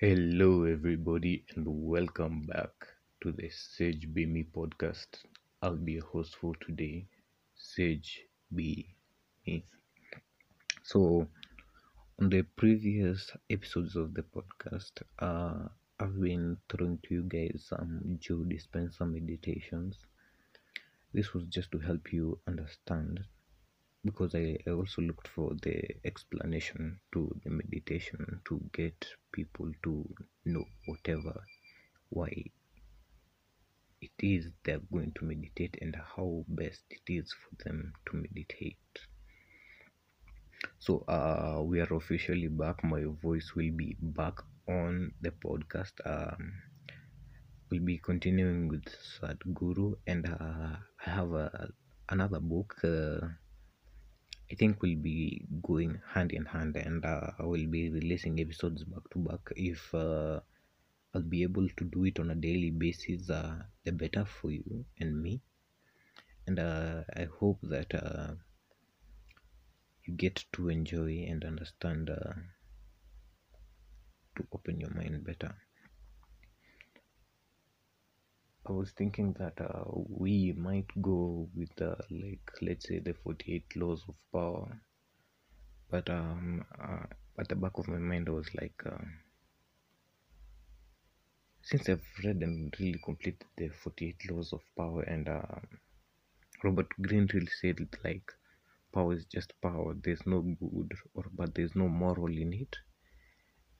Hello, everybody, and welcome back to the Sage Be Me podcast. I'll be your host for today, Sage Be Me. So, on the previous episodes of the podcast, uh, I've been throwing to you guys some Joe Dispenza meditations. This was just to help you understand because I, I also looked for the explanation to the meditation to get people to know whatever why it is they're going to meditate and how best it is for them to meditate. So uh we are officially back. My voice will be back on the podcast. Um we'll be continuing with sadhguru and uh, i have a, another book uh, I think we'll be going hand in hand and uh, I will be releasing episodes back to back. If uh, I'll be able to do it on a daily basis, uh, the better for you and me. And uh, I hope that uh, you get to enjoy and understand uh, to open your mind better. I was thinking that uh, we might go with uh, like let's say the 48 laws of power. But um uh, at the back of my mind I was like uh, since I've read and really completed the 48 laws of power and uh, Robert Greene really said it like power is just power there's no good or but there's no moral in it.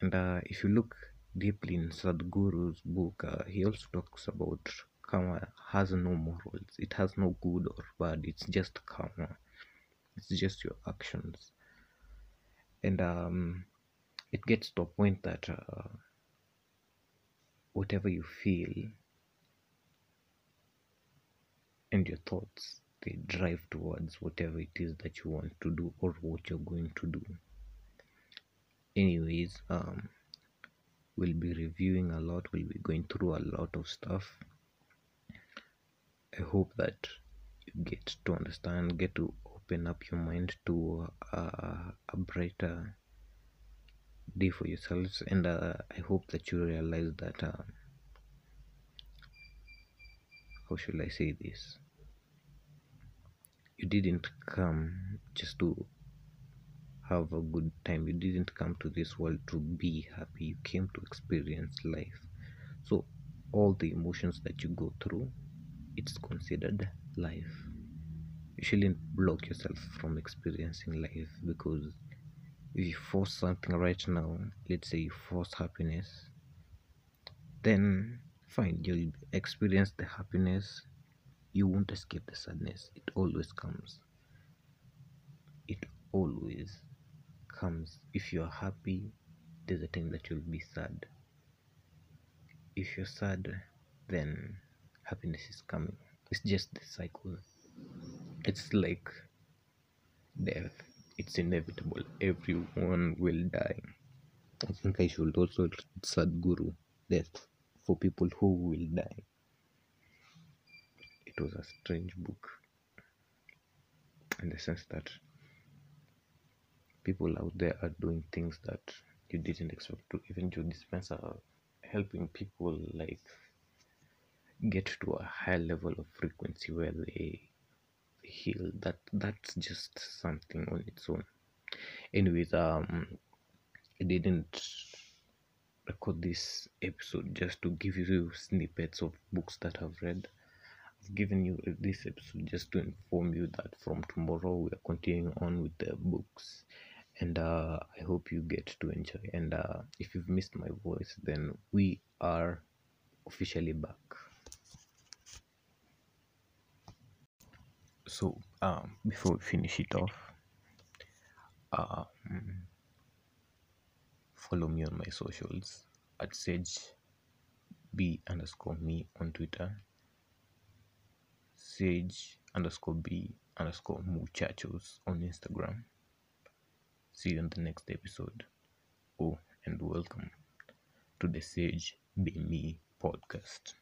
And uh, if you look deeply in Sadhguru's book, uh, he also talks about karma has no morals. It has no good or bad. It's just karma. It's just your actions, and um, it gets to a point that uh, whatever you feel and your thoughts they drive towards whatever it is that you want to do or what you're going to do anyways um we'll be reviewing a lot we'll be going through a lot of stuff. I hope that you get to understand get to open up your mind to a brighter day for yourselves. And uh, i hope that you realize that uh, how should i say this? You didn't come just to have a good time. You didn't come to this world to be happy, you came to experience life. So, all the emotions that you go through, it's considered life. You shouldn't block yourself from experiencing life because if you force something right now, let's say you force happiness, then fine, you'll experience the happiness. You won't escape the sadness. It always comes. It always comes if you're happy there's a time that you'll be sad. If you're sad then happiness is coming. It's just the cycle. It's like death. It's inevitable. Everyone will die. I think i should also read sadhguru death for people who will die. It was a strange book. In the sense that people out there are doing things that you didn't expect to. Even Joe Dispenza helping people like get to a high level of frequency where they heal. That that's just something on its own. Anyways, um, I didn't record this episode just to give you snippets of books that I've read. I've given you this episode just to inform you that from tomorrow we are continuing on with the books and uh, I hope you get to enjoy. And uh, if you've missed my voice, then we are officially back. So, um, before we finish it off, um, follow me on my socials at Sage B underscore me on Twitter, Sage underscore B underscore muchachos on Instagram. See you in the next episode. Oh, and welcome to the Sage Be Me podcast.